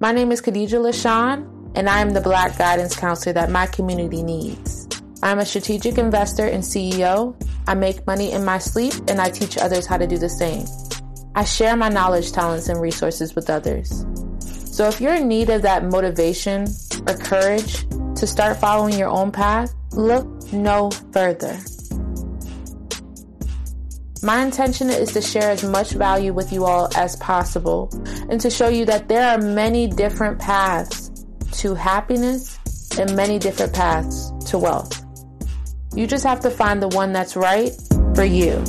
My name is Khadijah Lashaun, and I am the Black guidance counselor that my community needs. I'm a strategic investor and CEO. I make money in my sleep, and I teach others how to do the same. I share my knowledge, talents, and resources with others. So if you're in need of that motivation or courage to start following your own path, look no further. My intention is to share as much value with you all as possible and to show you that there are many different paths to happiness and many different paths to wealth. You just have to find the one that's right for you.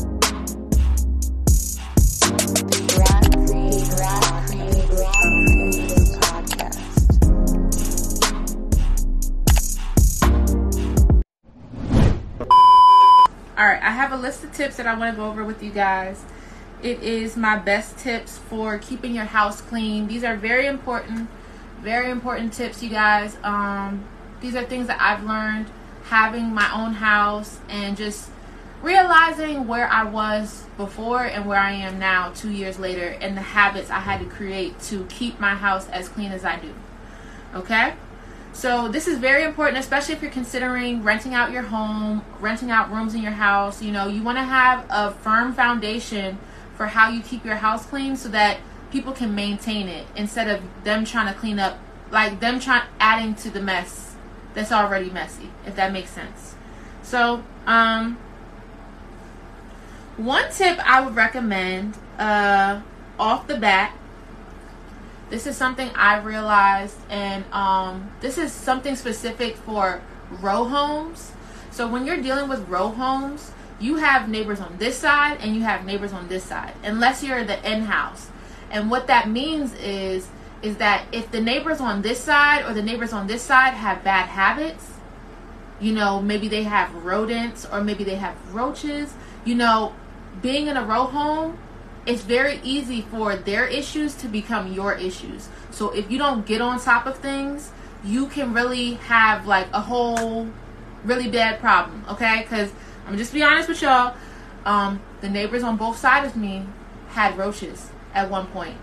Tips that I want to go over with you guys. It is my best tips for keeping your house clean. These are very important, very important tips, you guys. Um, these are things that I've learned having my own house and just realizing where I was before and where I am now, two years later, and the habits I had to create to keep my house as clean as I do. Okay? So this is very important, especially if you're considering renting out your home, renting out rooms in your house. You know, you want to have a firm foundation for how you keep your house clean so that people can maintain it instead of them trying to clean up, like them trying adding to the mess that's already messy. If that makes sense. So, um, one tip I would recommend uh, off the bat this is something I realized, and um, this is something specific for row homes. So when you're dealing with row homes, you have neighbors on this side and you have neighbors on this side, unless you're the in house. And what that means is is that if the neighbors on this side or the neighbors on this side have bad habits, you know, maybe they have rodents or maybe they have roaches, you know, being in a row home it's very easy for their issues to become your issues. So if you don't get on top of things, you can really have like a whole really bad problem, okay? Because I'm just be honest with y'all. Um, the neighbors on both sides of me had roaches at one point.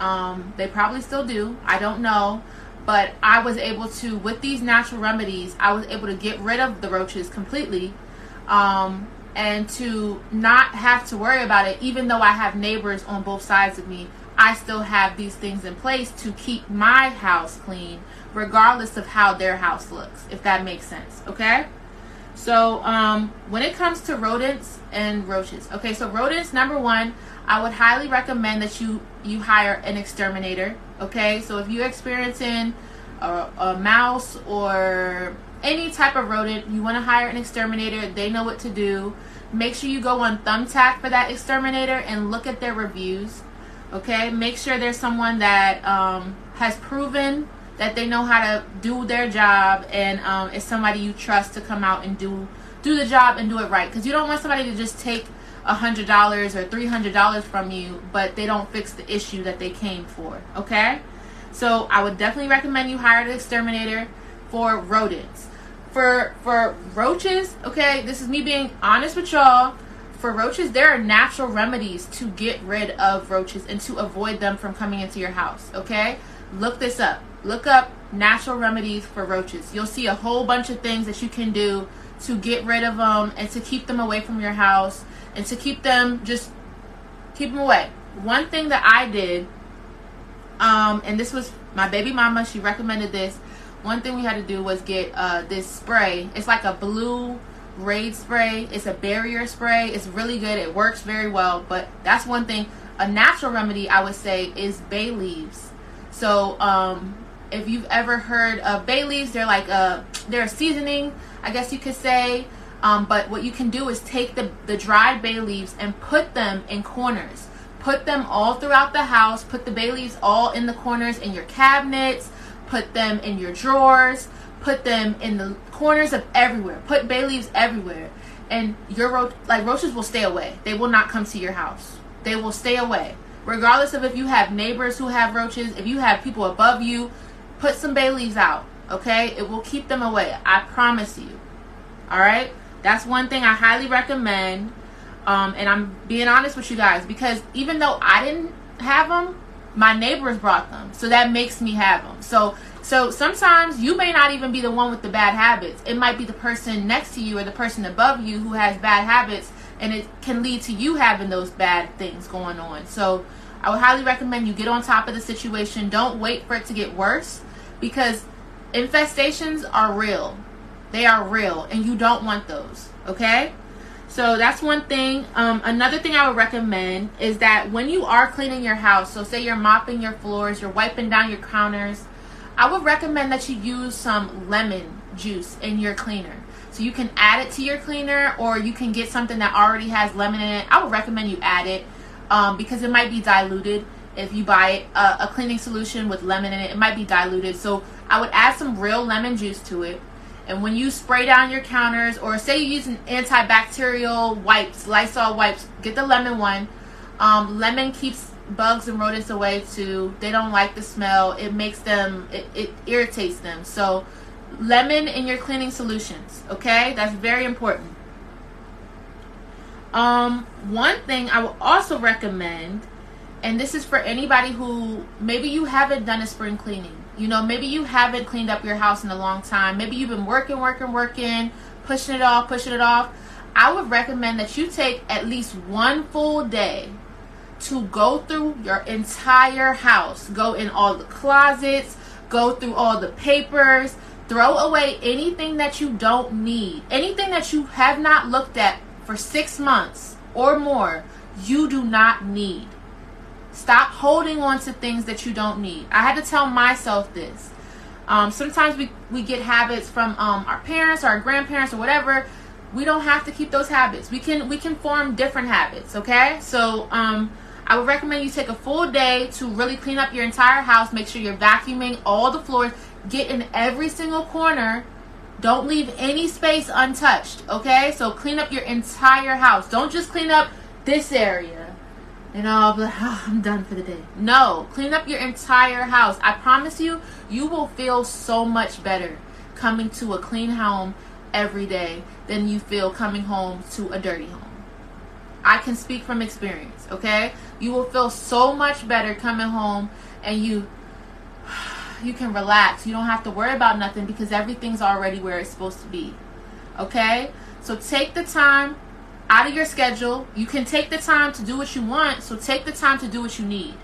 Um, they probably still do. I don't know. But I was able to, with these natural remedies, I was able to get rid of the roaches completely. Um, and to not have to worry about it, even though I have neighbors on both sides of me, I still have these things in place to keep my house clean, regardless of how their house looks, if that makes sense. Okay? So, um, when it comes to rodents and roaches, okay, so rodents, number one, I would highly recommend that you you hire an exterminator. Okay, so if you're experiencing a, a mouse or any type of rodent, you want to hire an exterminator. They know what to do. Make sure you go on Thumbtack for that exterminator and look at their reviews. Okay, make sure there's someone that um, has proven that they know how to do their job and um, is somebody you trust to come out and do do the job and do it right. Because you don't want somebody to just take a hundred dollars or three hundred dollars from you, but they don't fix the issue that they came for. Okay, so I would definitely recommend you hire an exterminator for rodents for for roaches, okay, this is me being honest with y'all. For roaches, there are natural remedies to get rid of roaches and to avoid them from coming into your house, okay? Look this up. Look up natural remedies for roaches. You'll see a whole bunch of things that you can do to get rid of them and to keep them away from your house and to keep them just keep them away. One thing that I did um and this was my baby mama, she recommended this one thing we had to do was get uh, this spray. It's like a blue raid spray. It's a barrier spray. It's really good. It works very well. But that's one thing. A natural remedy I would say is bay leaves. So um, if you've ever heard of bay leaves, they're like a they're a seasoning, I guess you could say. Um, but what you can do is take the the dried bay leaves and put them in corners. Put them all throughout the house. Put the bay leaves all in the corners in your cabinets put them in your drawers, put them in the corners of everywhere, put bay leaves everywhere, and your ro- like roaches will stay away. They will not come to your house. They will stay away, regardless of if you have neighbors who have roaches, if you have people above you. Put some bay leaves out, okay? It will keep them away. I promise you. All right, that's one thing I highly recommend. Um, and I'm being honest with you guys because even though I didn't have them, my neighbors brought them. So that makes me have them. So so sometimes you may not even be the one with the bad habits. It might be the person next to you or the person above you who has bad habits and it can lead to you having those bad things going on. So I would highly recommend you get on top of the situation. Don't wait for it to get worse because infestations are real. They are real and you don't want those, okay? So that's one thing. Um, another thing I would recommend is that when you are cleaning your house, so say you're mopping your floors, you're wiping down your counters, I would recommend that you use some lemon juice in your cleaner. So you can add it to your cleaner or you can get something that already has lemon in it. I would recommend you add it um, because it might be diluted. If you buy a, a cleaning solution with lemon in it, it might be diluted. So I would add some real lemon juice to it. And when you spray down your counters, or say you use an antibacterial wipes, Lysol wipes, get the lemon one. Um, lemon keeps bugs and rodents away too. They don't like the smell. It makes them, it, it irritates them. So, lemon in your cleaning solutions, okay? That's very important. Um, one thing I will also recommend, and this is for anybody who maybe you haven't done a spring cleaning. You know, maybe you haven't cleaned up your house in a long time. Maybe you've been working, working, working, pushing it off, pushing it off. I would recommend that you take at least one full day to go through your entire house. Go in all the closets, go through all the papers, throw away anything that you don't need. Anything that you have not looked at for six months or more, you do not need. Stop holding on to things that you don't need. I had to tell myself this. Um, sometimes we, we get habits from um, our parents or our grandparents or whatever. We don't have to keep those habits. We can we can form different habits. Okay, so um, I would recommend you take a full day to really clean up your entire house. Make sure you're vacuuming all the floors. Get in every single corner. Don't leave any space untouched. Okay, so clean up your entire house. Don't just clean up this area. Know, I'll be like, oh, I'm done for the day. No, clean up your entire house. I promise you, you will feel so much better coming to a clean home every day than you feel coming home to a dirty home. I can speak from experience, okay? You will feel so much better coming home and you you can relax. You don't have to worry about nothing because everything's already where it's supposed to be. Okay? So take the time out of your schedule. You can take the time to do what you want, so take the time to do what you need.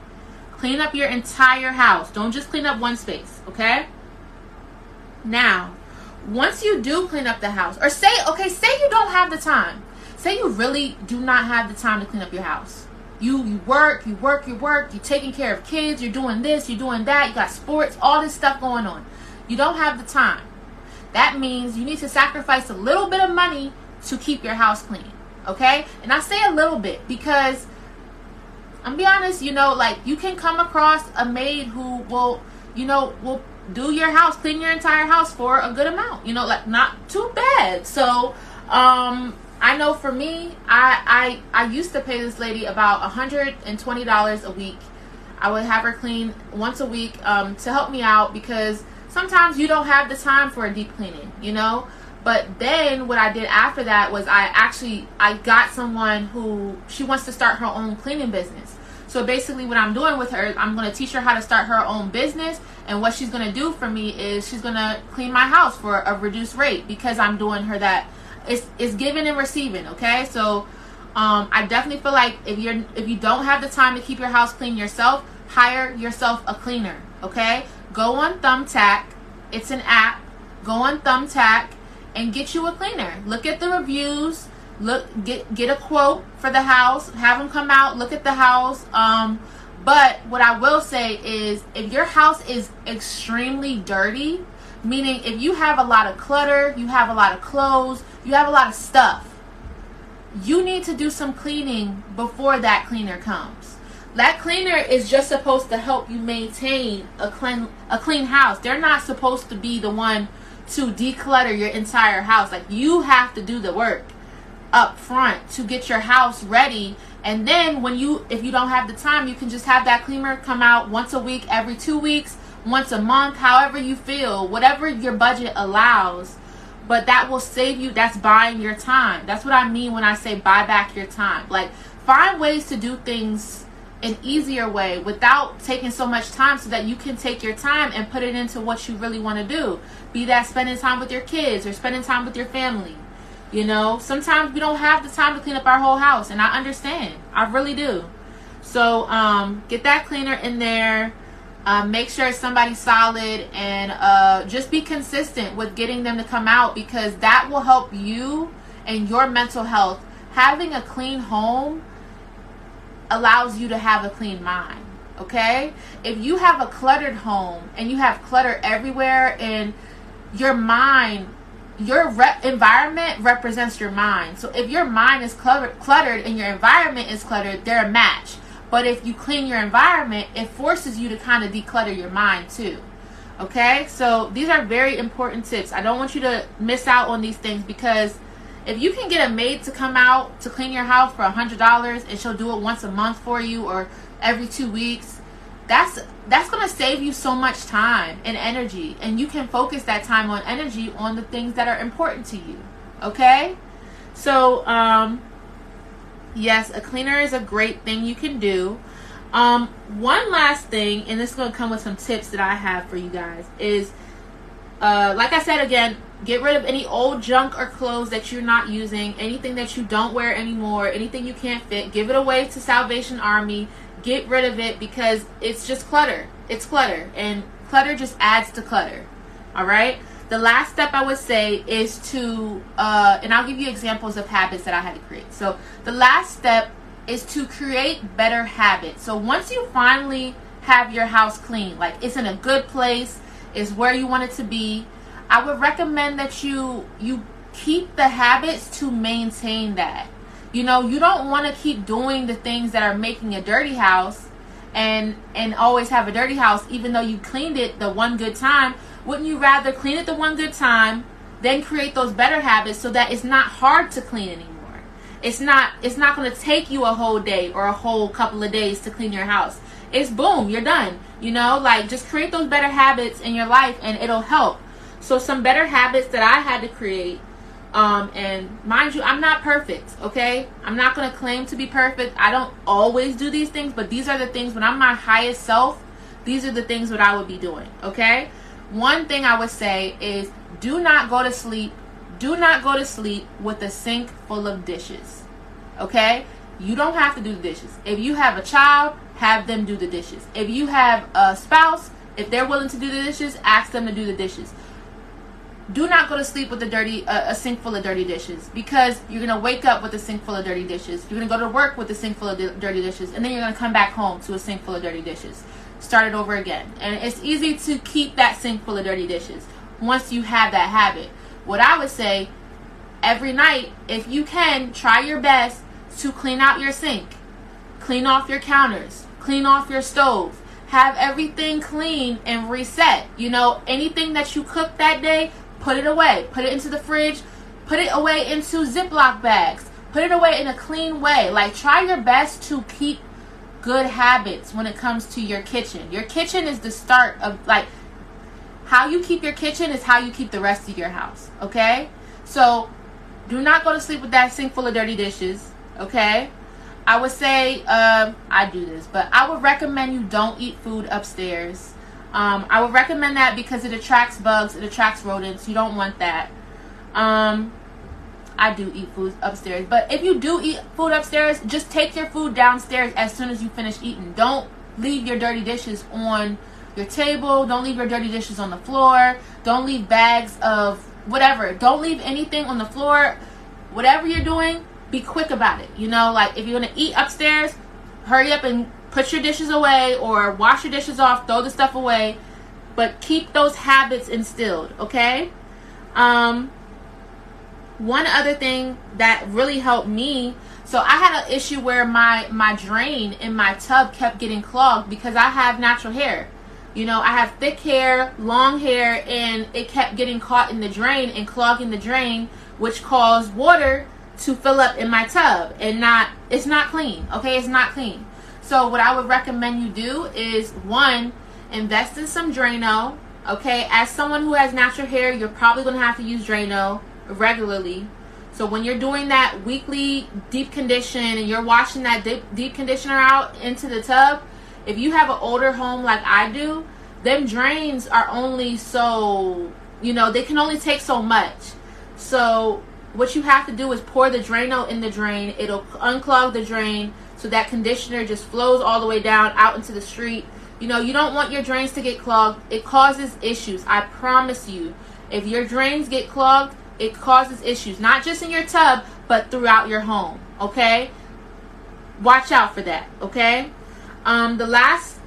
Clean up your entire house. Don't just clean up one space, okay? Now, once you do clean up the house, or say, okay, say you don't have the time. Say you really do not have the time to clean up your house. You you work, you work, you work, you're taking care of kids, you're doing this, you're doing that, you got sports, all this stuff going on. You don't have the time. That means you need to sacrifice a little bit of money to keep your house clean. Okay? And I say a little bit because I'm be honest, you know, like you can come across a maid who will, you know, will do your house, clean your entire house for a good amount. You know, like not too bad. So, um, I know for me, I I, I used to pay this lady about $120 a week. I would have her clean once a week um, to help me out because sometimes you don't have the time for a deep cleaning, you know? But then what I did after that was I actually I got someone who she wants to start her own cleaning business. So basically what I'm doing with her, I'm going to teach her how to start her own business and what she's going to do for me is she's going to clean my house for a reduced rate because I'm doing her that it's it's giving and receiving. Okay, so um, I definitely feel like if you're if you don't have the time to keep your house clean yourself, hire yourself a cleaner. Okay, go on Thumbtack. It's an app. Go on Thumbtack and get you a cleaner. Look at the reviews. Look get get a quote for the house. Have them come out. Look at the house. Um, but what I will say is, if your house is extremely dirty, meaning if you have a lot of clutter, you have a lot of clothes, you have a lot of stuff. You need to do some cleaning before that cleaner comes. That cleaner is just supposed to help you maintain a clean a clean house. They're not supposed to be the one to declutter your entire house. Like you have to do the work up front to get your house ready. And then when you if you don't have the time you can just have that cleaner come out once a week every two weeks once a month however you feel whatever your budget allows. But that will save you that's buying your time. That's what i mean when i say buy back your time. Like find ways to do things an easier way without taking so much time so that you can take your time and put it into what you really want to do. Be that spending time with your kids or spending time with your family. You know, sometimes we don't have the time to clean up our whole house, and I understand. I really do. So, um, get that cleaner in there. Uh, make sure it's somebody solid and uh, just be consistent with getting them to come out because that will help you and your mental health. Having a clean home allows you to have a clean mind. Okay? If you have a cluttered home and you have clutter everywhere and your mind your re- environment represents your mind. So if your mind is cluttered, cluttered and your environment is cluttered, they're a match. But if you clean your environment, it forces you to kind of declutter your mind too. Okay? So these are very important tips. I don't want you to miss out on these things because if you can get a maid to come out to clean your house for a hundred dollars and she'll do it once a month for you or every two weeks that's that's to save you so much time and energy. And you can focus that time on energy on the things that are important to you okay? So um yes a cleaner is a great thing you can do. Um one last thing and this is to come with some tips that i have for you guys is uh like i said again Get rid of any old junk or clothes that you're not using, anything that you don't wear anymore, anything you can't fit. Give it away to Salvation Army. Get rid of it because it's just clutter. It's clutter, and clutter just adds to clutter. All right? The last step I would say is to, uh, and I'll give you examples of habits that I had to create. So the last step is to create better habits. So once you finally have your house clean, like it's in a good place, it's where you want it to be, I would recommend that you you keep the habits to maintain that. You know, you don't want to keep doing the things that are making a dirty house and and always have a dirty house even though you cleaned it the one good time. Wouldn't you rather clean it the one good time, then create those better habits so that it's not hard to clean anymore? It's not it's not going to take you a whole day or a whole couple of days to clean your house. It's boom, you're done. You know, like just create those better habits in your life and it'll help so some better habits that I had to create. Um, and mind you, I'm not perfect, okay? I'm not gonna claim to be perfect. I don't always do these things, but these are the things when I'm my highest self, these are the things that I would be doing, okay? One thing I would say is do not go to sleep, do not go to sleep with a sink full of dishes. Okay? You don't have to do the dishes. If you have a child, have them do the dishes. If you have a spouse, if they're willing to do the dishes, ask them to do the dishes do not go to sleep with a dirty uh, a sink full of dirty dishes because you're gonna wake up with a sink full of dirty dishes. You're gonna go to work with a sink full of di- dirty dishes, and then you're gonna come back home to a sink full of dirty dishes. Start it over again, and it's easy to keep that sink full of dirty dishes once you have that habit. What I would say, every night, if you can, try your best to clean out your sink, clean off your counters, clean off your stove. Have everything clean and reset. You know, anything that you cooked that day, Put it away. Put it into the fridge. Put it away into Ziploc bags. Put it away in a clean way. Like, try your best to keep good habits when it comes to your kitchen. Your kitchen is the start of, like, how you keep your kitchen is how you keep the rest of your house. Okay? So, do not go to sleep with that sink full of dirty dishes. Okay? I would say, uh, I do this, but I would recommend you don't eat food upstairs. Um, I would recommend that because it attracts bugs, it attracts rodents. You don't want that. Um, I do eat food upstairs, but if you do eat food upstairs, just take your food downstairs as soon as you finish eating. Don't leave your dirty dishes on your table. Don't leave your dirty dishes on the floor. Don't leave bags of whatever. Don't leave anything on the floor. Whatever you're doing, be quick about it. You know, like if you're gonna eat upstairs, hurry up and put your dishes away or wash your dishes off, throw the stuff away, but keep those habits instilled, okay? Um, one other thing that really helped me so i had an issue where my my drain in my tub kept getting clogged because i have natural hair. You know i have thick hair long hair and it kept getting caught in the drain and clogging the drain which caused water to fill up in my tub and not it's not clean okay? It's not clean so what I would recommend you do is one, invest in some Drano. Okay, as someone who has natural hair, you're probably gonna have to use Drano regularly. So when you're doing that weekly deep condition and you're washing that deep, deep conditioner out into the tub, if you have an older home like I do, them drains are only so, you know, they can only take so much. So what you have to do is pour the Drano in the drain. It'll unclog the drain so that conditioner just flows all the way down out into the street. You know, you don't want your drains to get clogged. It causes issues. I promise you. If your drains get clogged, it causes issues, not just in your tub, but throughout your home. Okay? Watch out for that. Okay? Um, the last,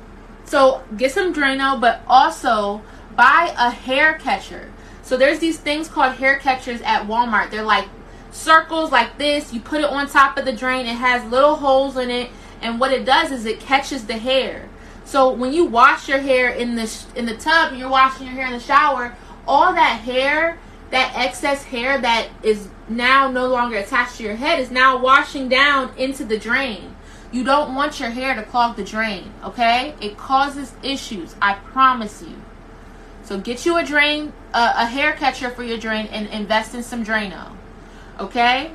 so get some Drano, but also buy a hair catcher. So there's these things called hair catchers at Walmart. They're like circles like this. You put it on top of the drain. It has little holes in it, and what it does is it catches the hair. So when you wash your hair in the in the tub, you're washing your hair in the shower, all that hair, that excess hair that is now no longer attached to your head is now washing down into the drain. You don't want your hair to clog the drain, okay? It causes issues, I promise you. So get you a drain, a hair catcher for your drain and invest in some Drano, okay?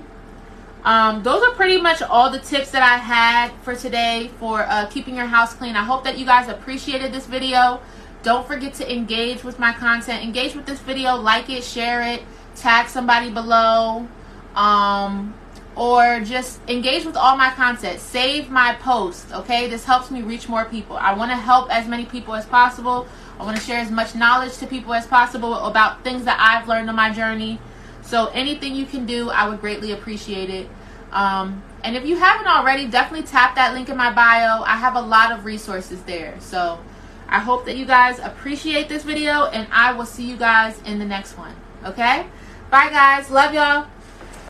Um, those are pretty much all the tips that I had for today for uh, keeping your house clean. I hope that you guys appreciated this video. Don't forget to engage with my content. Engage with this video, like it, share it, tag somebody below, um, or just engage with all my content. Save my posts, okay? This helps me reach more people. I want to help as many people as possible. I want to share as much knowledge to people as possible about things that I've learned on my journey. So anything you can do, I would greatly appreciate it. Um, and if you haven't already, definitely tap that link in my bio. I have a lot of resources there. So I hope that you guys appreciate this video and I will see you guys in the next one. Okay? Bye guys. Love y'all.